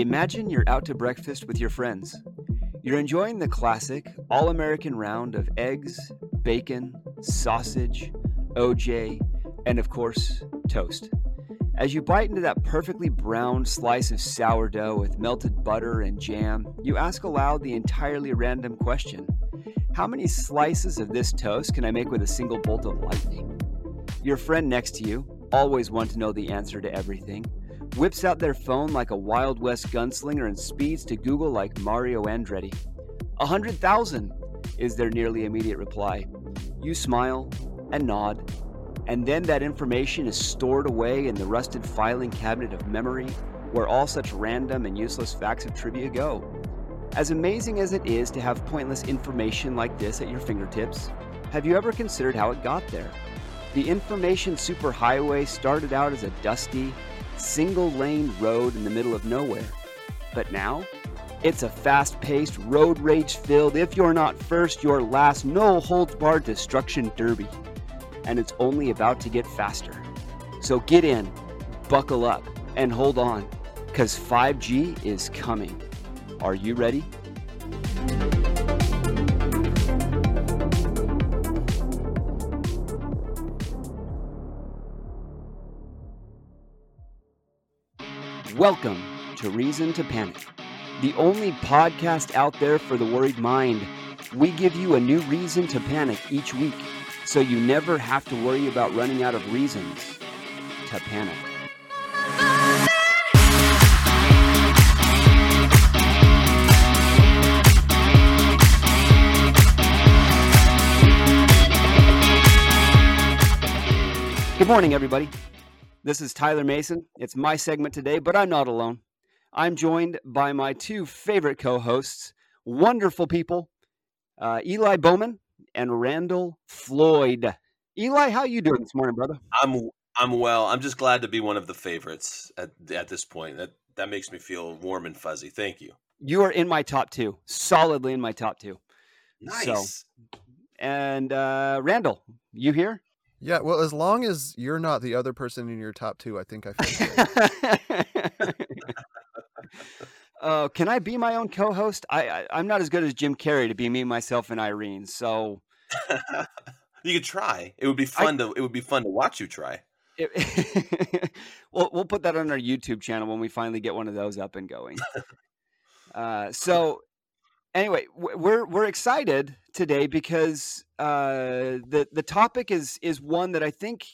Imagine you're out to breakfast with your friends. You're enjoying the classic all American round of eggs, bacon, sausage, OJ, and of course, toast. As you bite into that perfectly browned slice of sourdough with melted butter and jam, you ask aloud the entirely random question How many slices of this toast can I make with a single bolt of lightning? Your friend next to you, always want to know the answer to everything, whips out their phone like a Wild West gunslinger and speeds to Google like Mario Andretti. A hundred thousand is their nearly immediate reply. You smile and nod, and then that information is stored away in the rusted filing cabinet of memory where all such random and useless facts of trivia go. As amazing as it is to have pointless information like this at your fingertips, have you ever considered how it got there? The information superhighway started out as a dusty, single lane road in the middle of nowhere. But now, it's a fast paced, road rage filled, if you're not first, you're last, no holds barred destruction derby. And it's only about to get faster. So get in, buckle up, and hold on, because 5G is coming. Are you ready? Welcome to Reason to Panic, the only podcast out there for the worried mind. We give you a new reason to panic each week, so you never have to worry about running out of reasons to panic. Good morning, everybody. This is Tyler Mason. It's my segment today, but I'm not alone. I'm joined by my two favorite co-hosts, wonderful people, uh, Eli Bowman and Randall Floyd. Eli, how are you doing this morning, brother? I'm I'm well. I'm just glad to be one of the favorites at at this point. That that makes me feel warm and fuzzy. Thank you. You are in my top two, solidly in my top two. Nice. So, and uh, Randall, you here? Yeah, well, as long as you're not the other person in your top two, I think I feel good. uh, can I be my own co-host? I, I I'm not as good as Jim Carrey to be me, myself, and Irene. So you could try. It would be fun to. It would be fun to watch you try. it, we'll we'll put that on our YouTube channel when we finally get one of those up and going. Uh, so anyway, we're we're excited today because uh, the the topic is is one that I think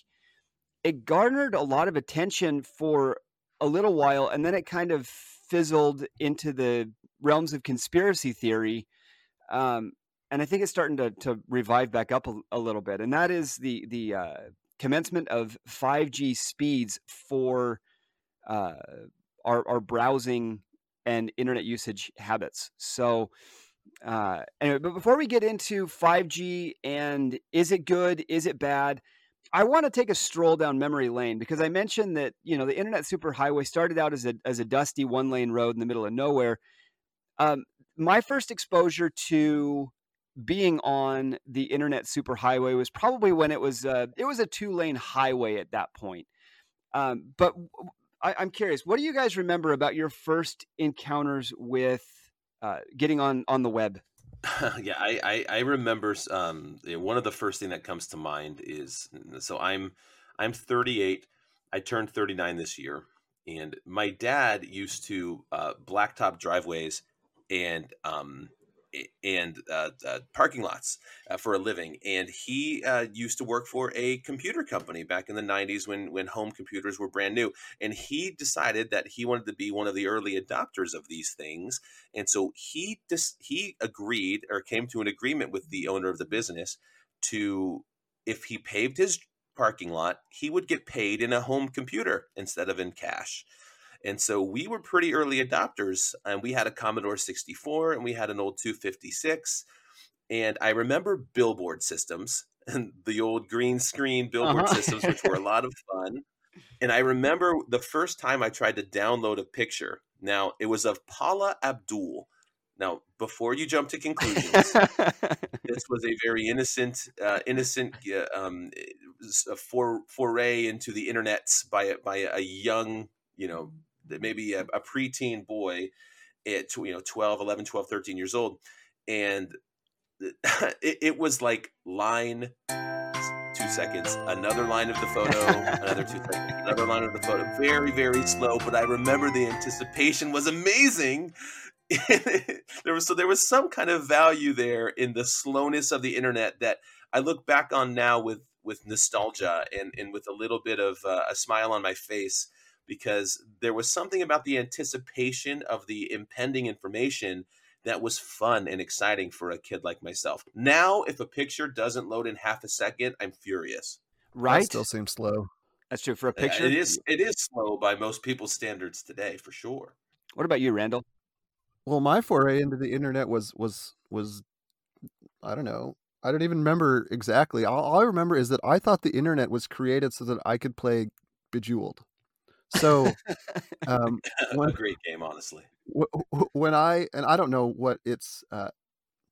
it garnered a lot of attention for a little while, and then it kind of fizzled into the realms of conspiracy theory. Um, and I think it's starting to, to revive back up a, a little bit, and that is the the uh, commencement of 5G speeds for uh, our, our browsing and internet usage habits. So, uh, anyway, but before we get into 5G and is it good, is it bad, I want to take a stroll down memory lane because I mentioned that you know the internet superhighway started out as a as a dusty one lane road in the middle of nowhere. Um, my first exposure to being on the internet superhighway was probably when it was uh, it was a two lane highway at that point. Um, but I, am curious, what do you guys remember about your first encounters with uh, getting on on the web? yeah, I I, I remember um, one of the first thing that comes to mind is so I'm I'm 38. I turned 39 this year, and my dad used to uh, blacktop driveways and um, and uh, uh, parking lots uh, for a living. And he uh, used to work for a computer company back in the 90s when, when home computers were brand new. And he decided that he wanted to be one of the early adopters of these things. And so he dis- he agreed or came to an agreement with the owner of the business to, if he paved his parking lot, he would get paid in a home computer instead of in cash. And so we were pretty early adopters, and we had a Commodore 64 and we had an old 256. And I remember billboard systems and the old green screen billboard uh-huh. systems, which were a lot of fun. And I remember the first time I tried to download a picture. Now, it was of Paula Abdul. Now, before you jump to conclusions, this was a very innocent, uh, innocent uh, um, for, foray into the internets by by a young, you know, maybe a, a preteen boy at you know 12 11 12 13 years old and it, it was like line two seconds another line of the photo another two seconds another line of the photo. Very very slow but i remember the anticipation was amazing. There was so there was some kind of value there in the slowness of the internet that i look back on now with with nostalgia and and with a little bit of uh, a smile on my face because there was something about the anticipation of the impending information that was fun and exciting for a kid like myself. Now, if a picture doesn't load in half a second, I'm furious. Right? That still seems slow. That's true for a picture. It is. It is slow by most people's standards today, for sure. What about you, Randall? Well, my foray into the internet was was was I don't know. I don't even remember exactly. All, all I remember is that I thought the internet was created so that I could play Bejeweled. So, um, when, a great game, honestly. when I and I don't know what its uh,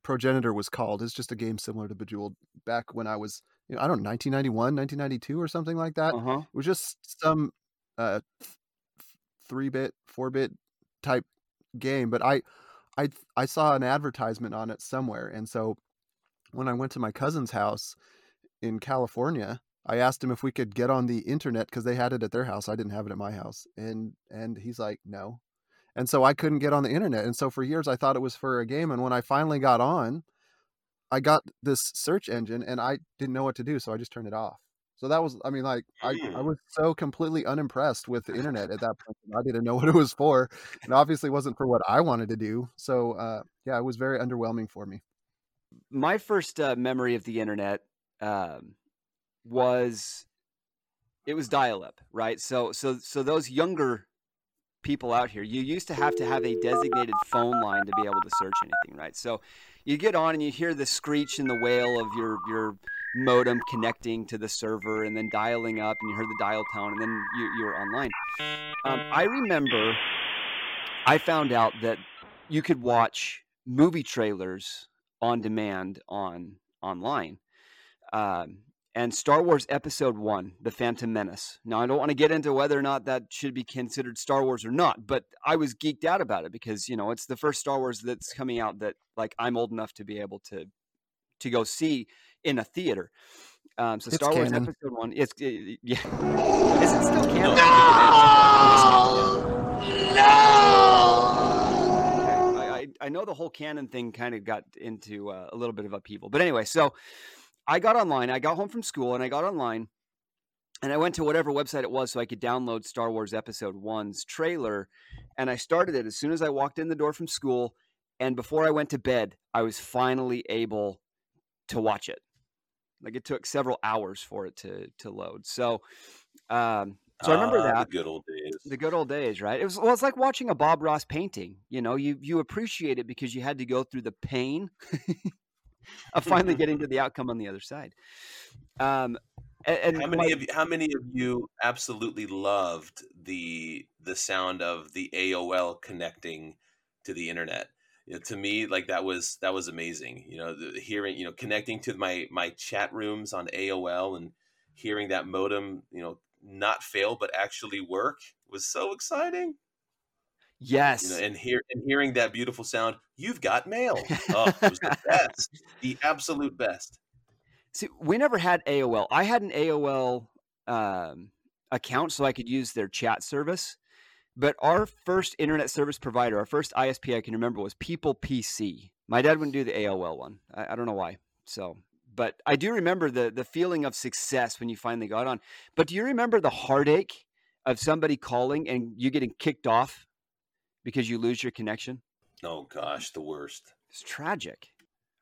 progenitor was called. It's just a game similar to Bejeweled. Back when I was, you know, I don't know, 1991, 1992, or something like that. Uh-huh. It was just some uh, three bit, four bit type game. But I, I, I saw an advertisement on it somewhere, and so when I went to my cousin's house in California, I asked him if we could get on the internet because they had it at their house. I didn't have it at my house, and and he's like, no, and so I couldn't get on the internet. And so for years I thought it was for a game. And when I finally got on, I got this search engine, and I didn't know what to do, so I just turned it off. So that was, I mean, like I, I hmm. was so completely unimpressed with the internet at that point. I didn't know what it was for, and obviously wasn't for what I wanted to do. So uh, yeah, it was very underwhelming for me. My first uh, memory of the internet. Um was it was dial up, right? So so so those younger people out here, you used to have to have a designated phone line to be able to search anything, right? So you get on and you hear the screech and the wail of your your modem connecting to the server and then dialing up and you heard the dial tone and then you, you were online. Um, I remember I found out that you could watch movie trailers on demand on online. Um, and Star Wars Episode 1, The Phantom Menace. Now, I don't want to get into whether or not that should be considered Star Wars or not, but I was geeked out about it because, you know, it's the first Star Wars that's coming out that, like, I'm old enough to be able to to go see in a theater. Um, so it's Star canon. Wars Episode 1, it's, it, yeah. Is it still canon? No! No! I, I know the whole canon thing kind of got into uh, a little bit of upheaval. But anyway, so I got online. I got home from school and I got online and I went to whatever website it was so I could download Star Wars Episode One's trailer. And I started it as soon as I walked in the door from school. And before I went to bed, I was finally able to watch it. Like it took several hours for it to to load. So, um, so I remember uh, that the good old days. The good old days, right? It was well, it's like watching a Bob Ross painting. You know, you you appreciate it because you had to go through the pain of finally getting to the outcome on the other side. Um, and, and how many of you, how many of you absolutely loved the the sound of the AOL connecting to the internet? You know, to me, like that was that was amazing. You know, the, hearing you know connecting to my my chat rooms on AOL and hearing that modem, you know, not fail but actually work was so exciting. Yes. You know, and hear and hearing that beautiful sound, you've got mail. Oh, it was the best. The absolute best. See, we never had AOL. I had an AOL um, account so I could use their chat service. But our first internet service provider, our first ISP I can remember was People PC. My dad wouldn't do the AOL one. I, I don't know why. So, but I do remember the the feeling of success when you finally got on. But do you remember the heartache of somebody calling and you getting kicked off because you lose your connection? Oh gosh, the worst. It's tragic,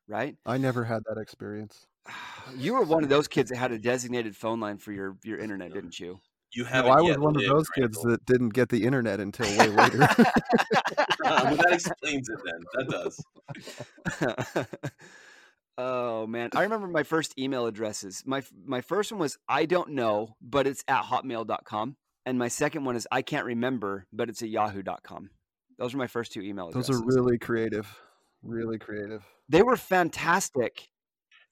right? I never had that experience. You were one of those kids that had a designated phone line for your your internet, didn't you? You have. No, I was one of those kids that didn't get the internet until way later. uh, well, that explains it. Then that does. oh man, I remember my first email addresses. My my first one was I don't know, but it's at hotmail.com. and my second one is I can't remember, but it's at yahoo.com. Those are my first two email addresses. Those are really creative. Really creative. They were fantastic.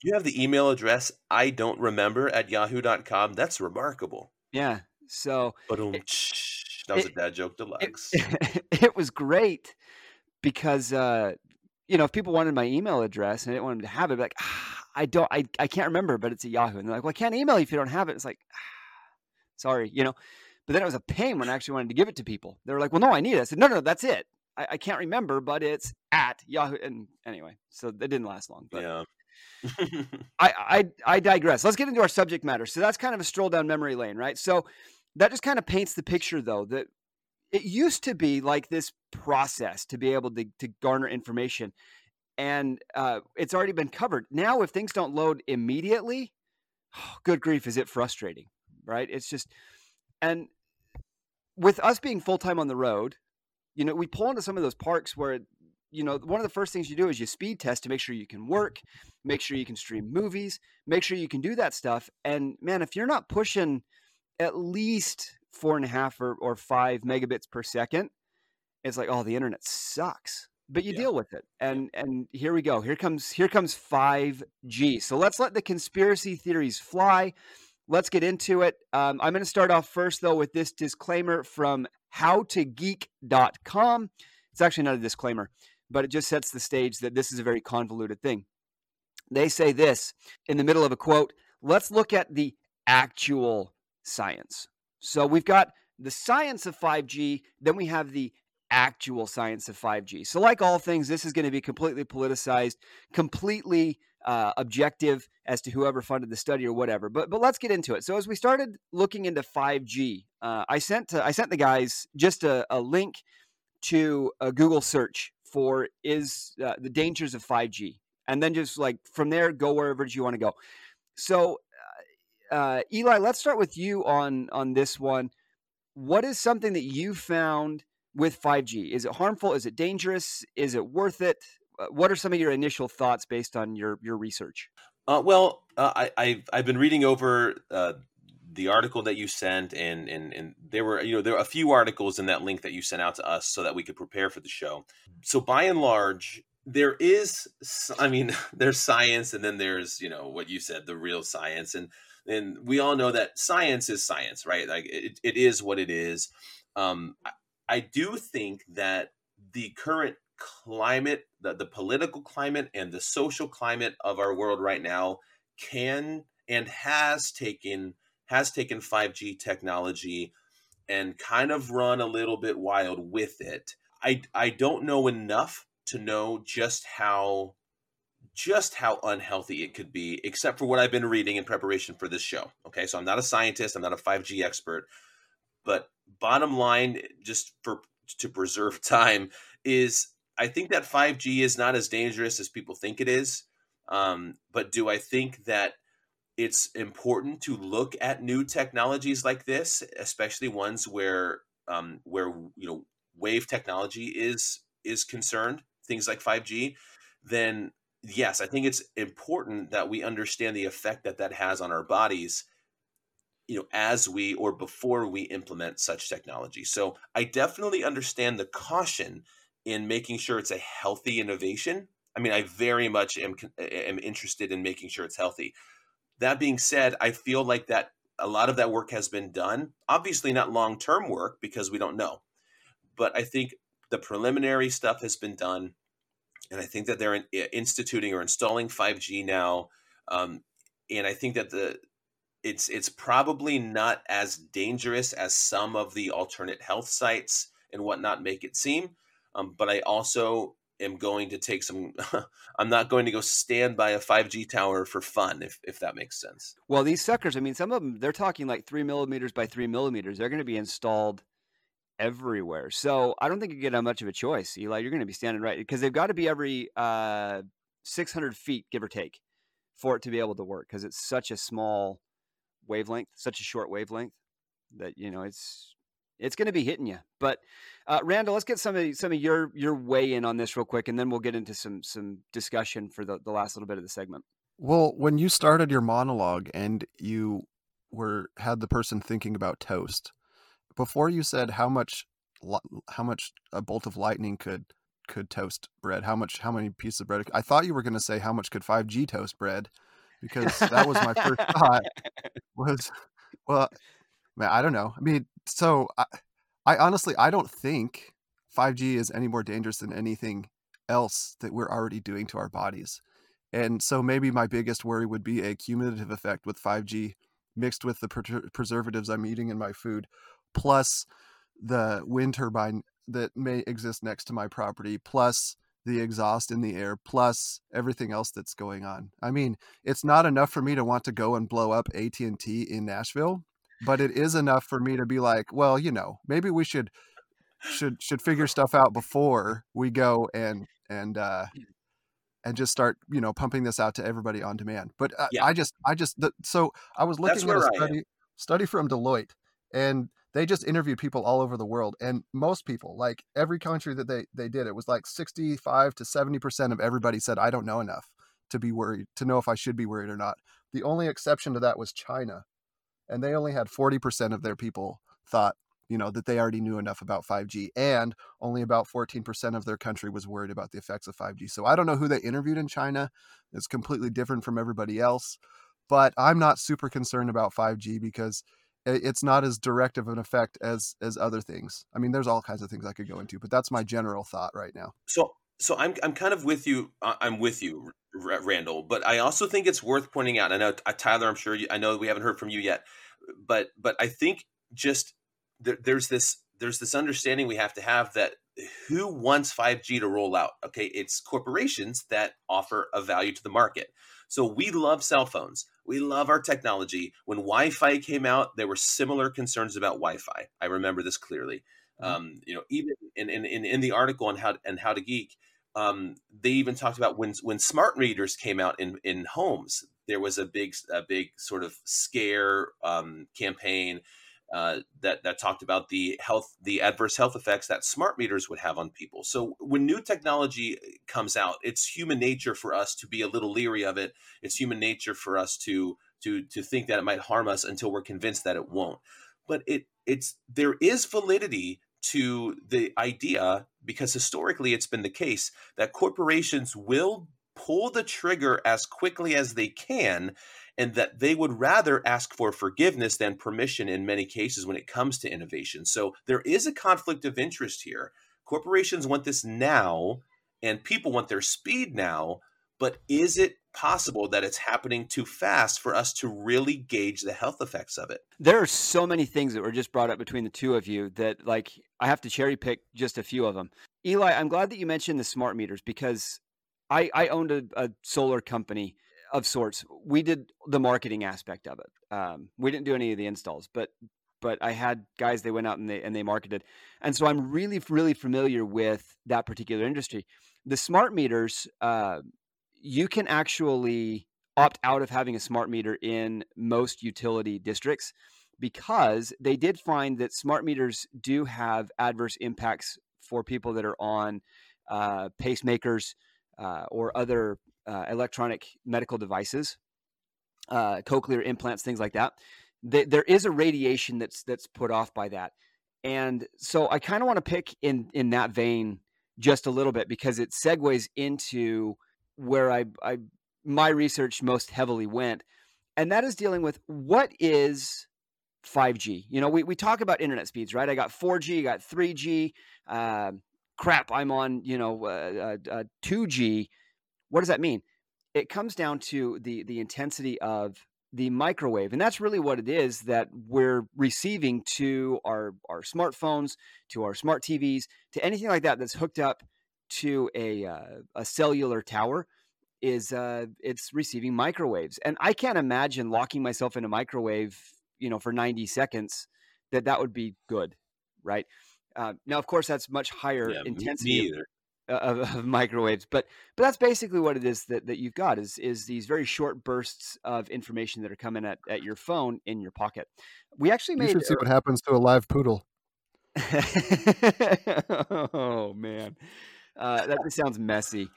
You have the email address I don't remember at yahoo.com. That's remarkable. Yeah. So but um, That was it, a dad joke deluxe. It, it was great because uh, you know if people wanted my email address and I didn't want them to have it, like ah, I don't, I, I can't remember, but it's a Yahoo, and they're like, well, I can't email you if you don't have it. It's like, ah, sorry, you know. But then it was a pain when I actually wanted to give it to people. They were like, well, no, I need it. I said, no, no, no that's it. I, I can't remember, but it's at Yahoo. And anyway, so it didn't last long. But yeah. I, I I digress. Let's get into our subject matter. So that's kind of a stroll down memory lane, right? So that just kind of paints the picture, though, that it used to be like this process to be able to, to garner information and uh, it's already been covered now if things don't load immediately oh, good grief is it frustrating right it's just and with us being full-time on the road you know we pull into some of those parks where you know one of the first things you do is you speed test to make sure you can work make sure you can stream movies make sure you can do that stuff and man if you're not pushing at least four and a half or, or five megabits per second, it's like, oh, the internet sucks. But you yeah. deal with it. And and here we go. Here comes here comes 5G. So let's let the conspiracy theories fly. Let's get into it. Um, I'm going to start off first, though, with this disclaimer from howtogeek.com. It's actually not a disclaimer, but it just sets the stage that this is a very convoluted thing. They say this in the middle of a quote let's look at the actual science. So we've got the science of 5G, then we have the actual science of 5G. So, like all things, this is going to be completely politicized, completely uh, objective as to whoever funded the study or whatever. But but let's get into it. So, as we started looking into 5G, uh, I sent to, I sent the guys just a, a link to a Google search for is uh, the dangers of 5G, and then just like from there go wherever you want to go. So uh, Eli, let's start with you on on this one. What is something that you found with 5G? Is it harmful? Is it dangerous? Is it worth it? Uh, what are some of your initial thoughts based on your your research? Uh, well, uh, I, I've, I've been reading over uh, the article that you sent, and, and and there were you know there were a few articles in that link that you sent out to us so that we could prepare for the show. So by and large, there is, I mean, there's science, and then there's you know what you said, the real science, and and we all know that science is science, right? Like it, it is what it is. Um, I, I do think that the current climate, the, the political climate and the social climate of our world right now can and has taken has taken 5G technology and kind of run a little bit wild with it. I I don't know enough to know just how just how unhealthy it could be, except for what I've been reading in preparation for this show. Okay, so I'm not a scientist, I'm not a 5G expert, but bottom line, just for to preserve time, is I think that 5G is not as dangerous as people think it is. Um, but do I think that it's important to look at new technologies like this, especially ones where um, where you know wave technology is is concerned, things like 5G? Then yes, I think it's important that we understand the effect that that has on our bodies, you know, as we or before we implement such technology. So I definitely understand the caution in making sure it's a healthy innovation. I mean, I very much am am interested in making sure it's healthy. That being said, I feel like that a lot of that work has been done. Obviously, not long term work because we don't know, but I think the preliminary stuff has been done and I think that they're in, instituting or installing 5G now. Um, and I think that the it's it's probably not as dangerous as some of the alternate health sites and whatnot make it seem. Um, but I also am going to take some. I'm not going to go stand by a 5G tower for fun, if if that makes sense. Well, these suckers. I mean, some of them they're talking like three millimeters by three millimeters. They're going to be installed everywhere. So I don't think you get much of a choice, Eli. You're going to be standing right because they've got to be every uh, 600 feet, give or take, for it to be able to work because it's such a small wavelength, such a short wavelength that you know it's it's going to be hitting you. But uh, Randall, let's get some of some of your your weigh in on this real quick, and then we'll get into some some discussion for the the last little bit of the segment. Well, when you started your monologue and you were had the person thinking about toast, before you said how much how much a bolt of lightning could could toast bread how much how many pieces of bread i thought you were going to say how much could 5g toast bread because that was my first thought was well man i don't know i mean so I, I honestly I don't think 5G is any more dangerous than anything else that we're already doing to our bodies. And so maybe my biggest worry would be a cumulative effect with 5G mixed with the preservatives I'm eating in my food, plus the wind turbine that may exist next to my property, plus the exhaust in the air, plus everything else that's going on. I mean, it's not enough for me to want to go and blow up AT&T in Nashville, but it is enough for me to be like, well, you know, maybe we should should should figure stuff out before we go and and uh and just start you know pumping this out to everybody on demand. But uh, yeah. i just i just the, so i was looking at a study study from deloitte and they just interviewed people all over the world and most people like every country that they they did it was like 65 to 70% of everybody said i don't know enough to be worried to know if i should be worried or not. The only exception to that was china and they only had 40% of their people thought you know that they already knew enough about 5G and only about 14% of their country was worried about the effects of 5G. So I don't know who they interviewed in China. It's completely different from everybody else, but I'm not super concerned about 5G because it's not as direct of an effect as as other things. I mean, there's all kinds of things I could go into, but that's my general thought right now. So so I'm I'm kind of with you. I'm with you, Randall. But I also think it's worth pointing out. I know uh, Tyler. I'm sure you, I know we haven't heard from you yet, but but I think just there, there's this there's this understanding we have to have that who wants 5G to roll out? Okay, it's corporations that offer a value to the market. So we love cell phones. We love our technology. When Wi-Fi came out, there were similar concerns about Wi-Fi. I remember this clearly. Mm-hmm. Um, you know, even in, in, in, in the article on how and how to geek, um, they even talked about when when smart readers came out in in homes. There was a big a big sort of scare um, campaign uh, that that talked about the health, the adverse health effects that smart meters would have on people. So when new technology comes out, it's human nature for us to be a little leery of it. It's human nature for us to to to think that it might harm us until we're convinced that it won't. But it it's there is validity to the idea because historically it's been the case that corporations will pull the trigger as quickly as they can and that they would rather ask for forgiveness than permission in many cases when it comes to innovation. So there is a conflict of interest here. Corporations want this now, and people want their speed now, but is it possible that it's happening too fast for us to really gauge the health effects of it? There are so many things that were just brought up between the two of you that, like, I have to cherry pick just a few of them. Eli, I'm glad that you mentioned the smart meters because I, I owned a, a solar company of sorts. We did the marketing aspect of it. Um, we didn't do any of the installs, but but I had guys they went out and they and they marketed, and so I'm really really familiar with that particular industry. The smart meters, uh, you can actually opt out of having a smart meter in most utility districts because they did find that smart meters do have adverse impacts for people that are on uh, pacemakers uh, or other uh, electronic medical devices, uh, cochlear implants, things like that. there is a radiation that's that's put off by that, and so I kind of want to pick in in that vein just a little bit because it segues into where I, I my research most heavily went, and that is dealing with what is 5G. You know, we, we talk about internet speeds, right? I got 4G, I got 3G. Uh, crap, I'm on, you know, uh, uh, 2G. What does that mean? It comes down to the the intensity of the microwave, and that's really what it is that we're receiving to our our smartphones, to our smart TVs, to anything like that that's hooked up to a uh, a cellular tower is uh, it's receiving microwaves and i can't imagine locking myself in a microwave you know for 90 seconds that that would be good right uh, now of course that's much higher yeah, intensity of, of, microwaves. But but that's basically what it is that, that you've got is is these very short bursts of information that are coming at, at your phone in your pocket. We actually made. You should see what happens to a live poodle. oh man, uh, that just sounds messy.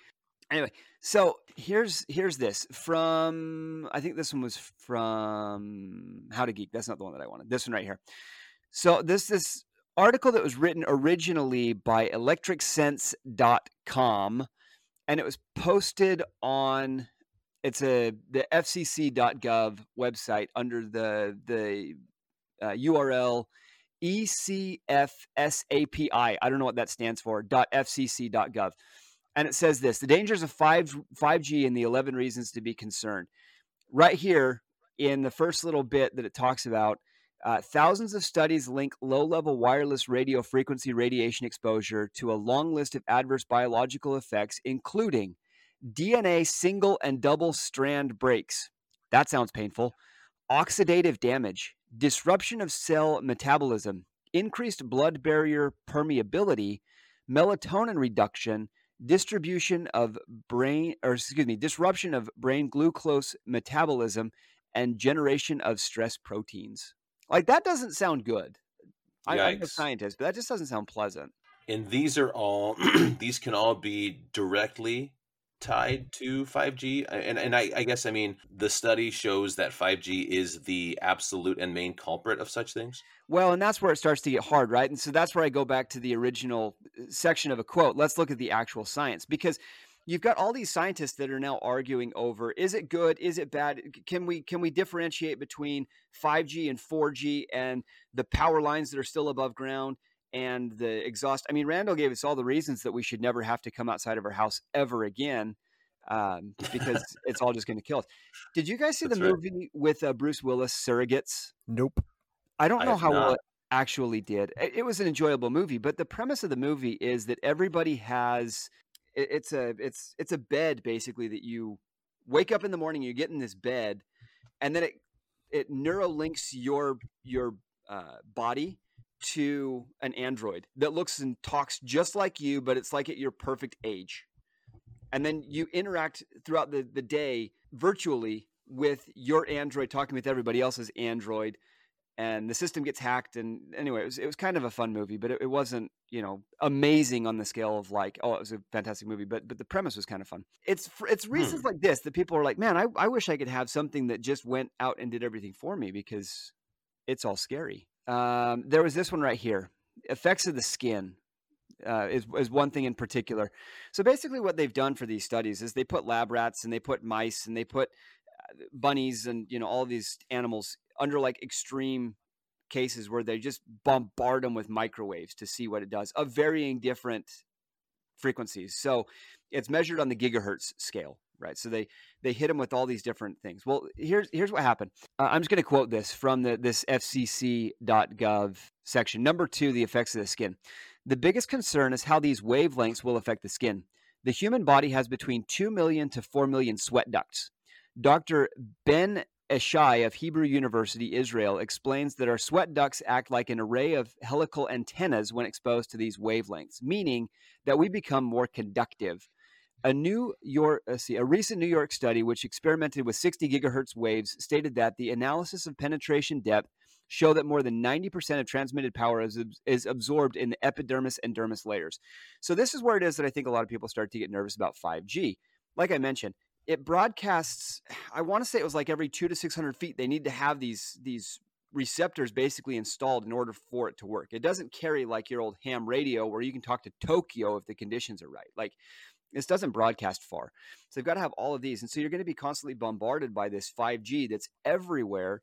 Anyway, so here's here's this from I think this one was from How to Geek. That's not the one that I wanted. This one right here. So this this article that was written originally by electricsense.com and it was posted on it's a the fcc.gov website under the the uh, url ECFSAPI. I don't know what that stands for. .fcc.gov. And it says this: the dangers of 5 5G and the 11 reasons to be concerned. Right here in the first little bit that it talks about, uh, thousands of studies link low level wireless radio frequency radiation exposure to a long list of adverse biological effects, including DNA single and double strand breaks. That sounds painful. Oxidative damage, disruption of cell metabolism, increased blood barrier permeability, melatonin reduction, distribution of brain or excuse me, disruption of brain glucose metabolism and generation of stress proteins. Like that doesn't sound good. I, I'm a scientist, but that just doesn't sound pleasant. And these are all these can all be directly tied to 5G. And and I, I guess I mean the study shows that 5G is the absolute and main culprit of such things. Well, and that's where it starts to get hard, right? And so that's where I go back to the original uh, section of a quote. Let's look at the actual science because you've got all these scientists that are now arguing over is it good is it bad can we can we differentiate between 5g and 4g and the power lines that are still above ground and the exhaust i mean randall gave us all the reasons that we should never have to come outside of our house ever again um, because it's all just going to kill us. Did you guys see That's the right. movie with uh, bruce willis surrogates? Nope. I don't know I how well it actually did. It was an enjoyable movie but the premise of the movie is that everybody has it, it's a it's it's a bed basically that you wake up in the morning, you get in this bed, and then it it neurolinks your your uh, body to an android that looks and talks just like you, but it's like at your perfect age. And then you interact throughout the, the day virtually with your android talking with everybody else's android and the system gets hacked and anyway it was, it was kind of a fun movie but it, it, wasn't you know amazing on the scale of like oh it was a fantastic movie but but the premise was kind of fun it's it's hmm. reasons hmm. like this that people are like man I, I wish i could have something that just went out and did everything for me because it's all scary um, there was this one right here effects of the skin uh, is, is one thing in particular so basically what they've done for these studies is they put lab rats and they put mice and they put uh, bunnies and you know all these animals under like extreme cases where they just bombard them with microwaves to see what it does of varying different frequencies. So it's measured on the gigahertz scale, right? So they they hit them with all these different things. Well, here's here's what happened. Uh, I'm just going to quote this from the this FCC.gov section. Number two, the effects of the skin. The biggest concern is how these wavelengths will affect the skin. The human body has between 2 million to 4 million sweat ducts. Dr. Ben Eshai of Hebrew University, Israel, explains that our sweat ducts act like an array of helical antennas when exposed to these wavelengths, meaning that we become more conductive. A New York, uh, see, a recent New York study, which experimented with 60 gigahertz waves, stated that the analysis of penetration depth show that more than 90% of transmitted power is, is absorbed in the epidermis and dermis layers. So this is where it is that I think a lot of people start to get nervous about 5G. Like I mentioned, it broadcasts i want to say it was like every two to 600 feet they need to have these these receptors basically installed in order for it to work it doesn't carry like your old ham radio where you can talk to tokyo if the conditions are right like this doesn't broadcast far so they've got to have all of these and so you're going to be constantly bombarded by this 5g that's everywhere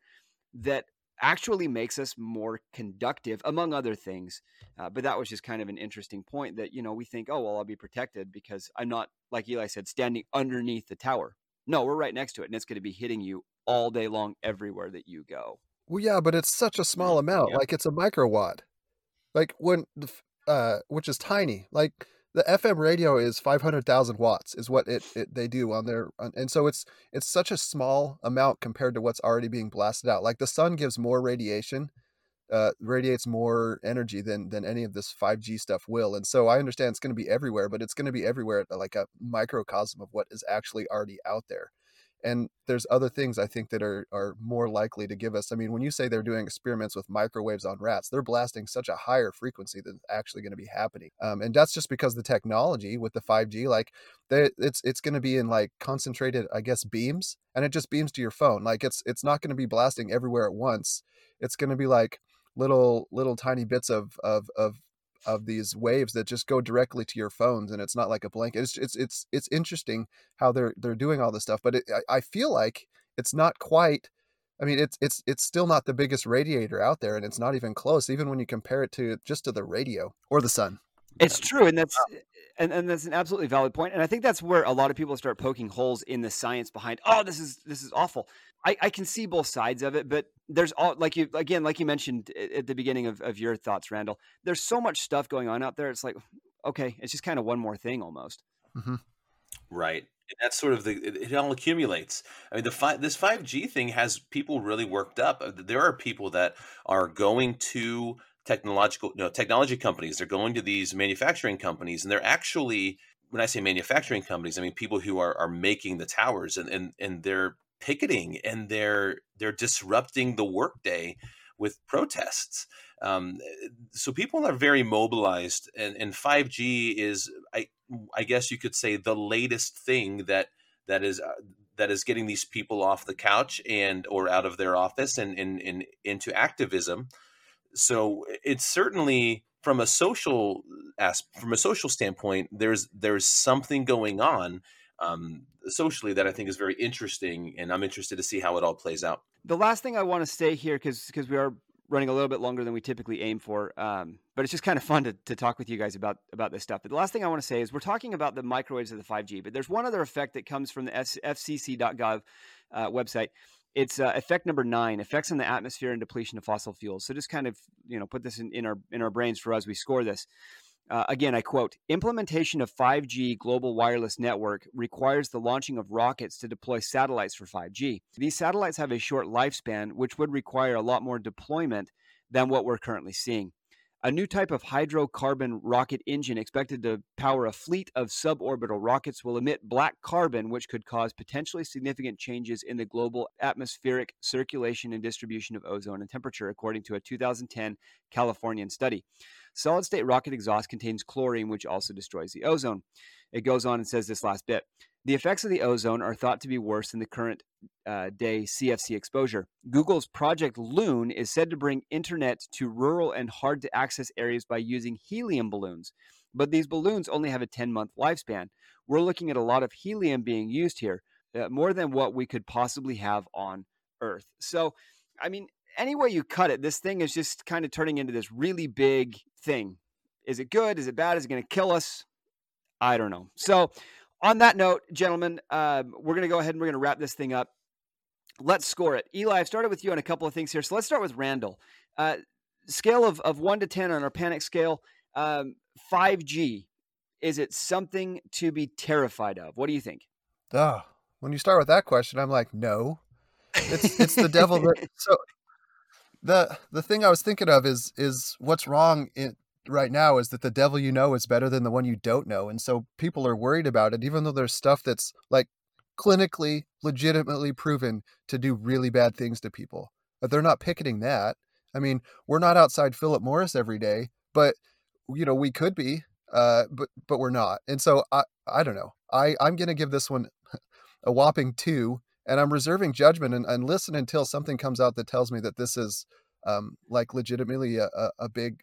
that actually makes us more conductive, among other things. Uh, but that was just kind of an interesting point that, you know, we think, oh, well, I'll be protected because I'm not, like Eli said, standing underneath the tower. No, we're right next to it and it's going to be hitting you all day long everywhere that you go. Well, yeah, but it's such a small amount. Yeah. Like it's a microwatt. Like when, uh, which is tiny. Like the FM radio is 500,000 watts is what it, it, they do on their and so it's it's such a small amount compared to what's already being blasted out like the sun gives more radiation uh, radiates more energy than than any of this 5G stuff will and so I understand it's going to be everywhere but it's going to be everywhere like a microcosm of what is actually already out there and there's other things i think that are are more likely to give us i mean when you say they're doing experiments with microwaves on rats they're blasting such a higher frequency that's actually going to be happening um, and that's just because the technology with the 5g like they, it's it's going to be in like concentrated i guess beams and it just beams to your phone like it's it's not going to be blasting everywhere at once it's going to be like little little tiny bits of of of of these waves that just go directly to your phones and it's not like a blanket it's it's it's, it's interesting how they're they're doing all this stuff but it, I, I feel like it's not quite I mean, it's it's it's still not the biggest radiator out there, and it's not even close, even when you compare it to just to the radio or the sun. It's true, and that's um, and, and that's an absolutely valid point. And I think that's where a lot of people start poking holes in the science behind. Oh, this is this is awful. I, I can see both sides of it, but there's all like you again, like you mentioned at the beginning of, of your thoughts, Randall. There's so much stuff going on out there. It's like, okay, it's just kind of one more thing almost. Mm-hmm. Right. And that's sort of the it, it, all accumulates. I mean, the five this five G thing has people really worked up. Uh, there are people that are going to technological you know, technology companies. They're going to these manufacturing companies, and they're actually when I say manufacturing companies, I mean people who are are making the towers, and and and they're picketing and they're they're disrupting the workday with protests. Um, so people are very mobilized, and, and 5G is, I, I guess you could say, the latest thing that that is uh, that is getting these people off the couch and or out of their office and, and, and into activism. So it's certainly from a social as from a social standpoint, there's there's something going on um, socially that I think is very interesting, and I'm interested to see how it all plays out. The last thing I want to say here, because because we are running a little bit longer than we typically aim for, um, but it's just kind of fun to, to talk with you guys about about this stuff. But the last thing I want to say is we're talking about the microwaves of the 5G, but there's one other effect that comes from the FCC.gov uh, website. It's uh, effect number nine: effects on the atmosphere and depletion of fossil fuels. So just kind of you know put this in, in our in our brains for us. We score this. Uh, again, I quote Implementation of 5G global wireless network requires the launching of rockets to deploy satellites for 5G. These satellites have a short lifespan, which would require a lot more deployment than what we're currently seeing. A new type of hydrocarbon rocket engine expected to power a fleet of suborbital rockets will emit black carbon, which could cause potentially significant changes in the global atmospheric circulation and distribution of ozone and temperature, according to a 2010 Californian study. Solid state rocket exhaust contains chlorine, which also destroys the ozone. It goes on and says this last bit. The effects of the ozone are thought to be worse than the current uh, day CFC exposure. Google's Project Loon is said to bring internet to rural and hard to access areas by using helium balloons. But these balloons only have a 10 month lifespan. We're looking at a lot of helium being used here, uh, more than what we could possibly have on Earth. So, I mean, any way you cut it, this thing is just kind of turning into this really big thing. Is it good? Is it bad? Is it going to kill us? I don't know. So, on that note, gentlemen, uh, we're going to go ahead and we're going to wrap this thing up. Let's score it. Eli, I've started with you on a couple of things here. So let's start with Randall. Uh, scale of, of one to 10 on our panic scale, um, 5G. Is it something to be terrified of? What do you think? Oh, when you start with that question, I'm like, no. It's it's the devil that so the the thing I was thinking of is is what's wrong in, right now is that the devil you know is better than the one you don't know, and so people are worried about it, even though there's stuff that's like clinically, legitimately proven to do really bad things to people. But they're not picketing that. I mean, we're not outside Philip Morris every day, but you know we could be, uh, but but we're not. And so I I don't know. I I'm gonna give this one a whopping two and I'm reserving judgment and, and listen until something comes out that tells me that this is um, like legitimately a, a, big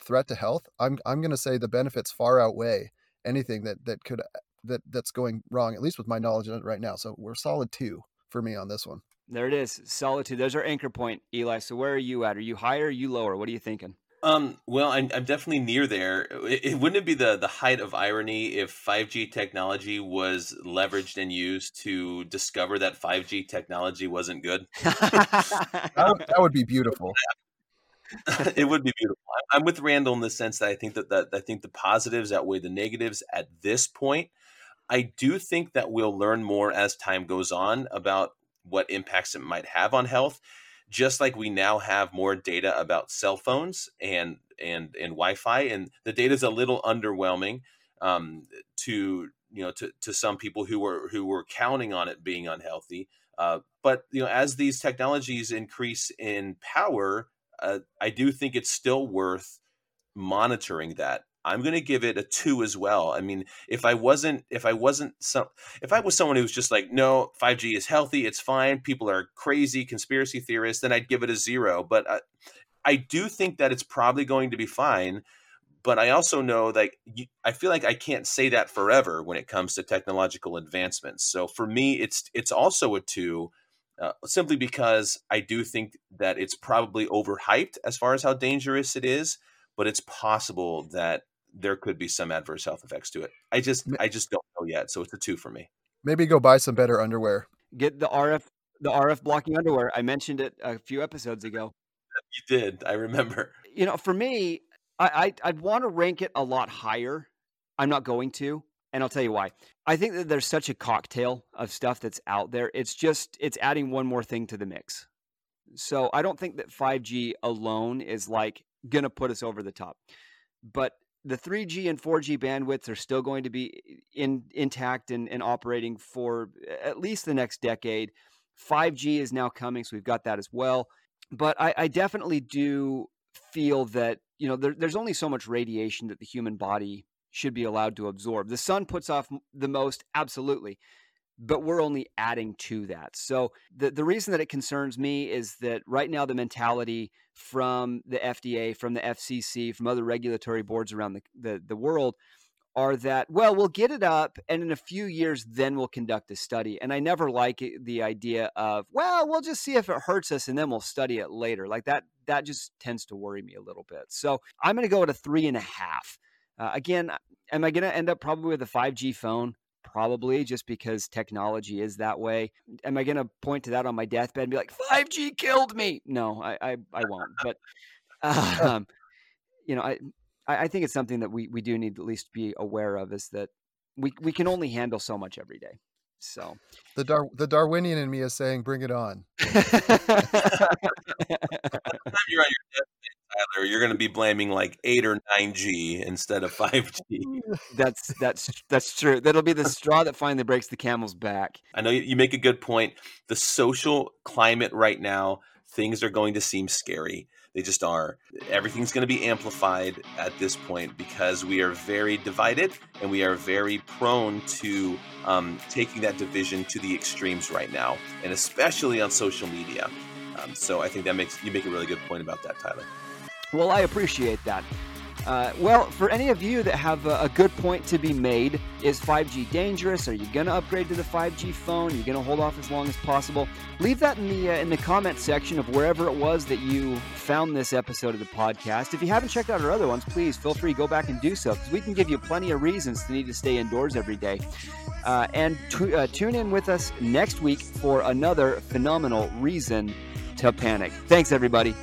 threat to health. I'm I'm going to say the benefits far outweigh anything that that could that that's going wrong. At least with my knowledge right now. So we're solid two for me on this one. There it is, solid two. There's our anchor point, Eli. So where are you at? Are you higher? Are you lower? What are you thinking? Um, well, I'm, I'm definitely near there. It, it, wouldn't it be the, the height of irony if 5G technology was leveraged and used to discover that 5G technology wasn't good? that, would, that would be beautiful. it would be beautiful. I'm with Randall in the sense that I think that, that I think the positives outweigh the negatives at this point. I do think that we'll learn more as time goes on about what impacts it might have on health just like we now have more data about cell phones and and and Wi-Fi, and the data is a little underwhelming um, to you know to, to some people who were who were counting on it being unhealthy. Uh, but you know, as these technologies increase in power, uh, I do think it's still worth monitoring that I'm going to give it a two as well. I mean, if I wasn't, if I wasn't some, if I was someone who was just like, no, 5G is healthy, it's fine. People are crazy conspiracy theorists, then I'd give it a zero. But I, I do think that it's probably going to be fine. But I also know that you, I feel like I can't say that forever when it comes to technological advancements. So for me, it's it's also a two. uh, simply because I do think that it's probably overhyped as far as how dangerous it is, but it's possible that there could be some adverse health effects to it. I just I just don't know yet, so it's a two for me. Maybe go buy some better underwear. Get the RF the RF blocking underwear. I mentioned it a few episodes ago. You did. I remember. You know, for me, I, I would want to rank it a lot higher. I'm not going to, and I'll tell you why. I think that there's such a cocktail of stuff that's out there. It's just it's adding one more thing to the mix. So I don't think that 5G alone is like going to put us over the top. But the 3G and 4G bandwidths are still going to be eh, in, intact and, and operating for eh, at least the next decade. 5G is now coming, so we've got that as well. But I, I definitely do feel that you know there, there's only so much radiation that the human body should be allowed to absorb. The sun puts off the most, absolutely, but we're only adding to that. So the the reason that it concerns me is that right now the mentality from the FDA, from the FCC, from other regulatory boards around the, the, the world are that well we'll get it up and in a few years then we'll conduct a study. And i never like it, the idea of well we'll just see if it hurts us and then we'll study it later. Like that that just tends to worry me a little bit. So i'm going to go at a three and a half. Uh, again am i going to end up probably with a 5g phone probably just because technology is that way am i going to point to that on my deathbed and be like 5g killed me no i i, I won't but um, you know i I, I think it's something that we, we do need to at least be aware of is that we, we can only handle so much every day. So the Dar- the Darwinian in me is saying, "Bring it on." you're on your Tyler, you're going to be blaming like eight or nine G instead of five G. That's that's that's true. That'll be the straw that finally breaks the camel's back. I know you make a good point. The social climate right now, things are going to seem scary. They just are. Everything's going to be amplified at this point because we are very divided and we are very prone to um, taking that division to the extremes right now, and especially on social media. Um, so I think that makes you make a really good point about that, Tyler. Well, I appreciate that. Uh, well, for any of you that have a, a, good point to be made, is 5G dangerous? Are you going to upgrade to the 5G phone? Are you going to hold off as long as possible? Leave that in the uh, in the comment section of wherever it was that you found this episode of the podcast. If you haven't checked out our other ones, please feel free to go back and do so because we can give you plenty of reasons to need to stay indoors every day. Uh, and t- uh, tune in with us next week for another phenomenal reason to panic. Thanks, everybody.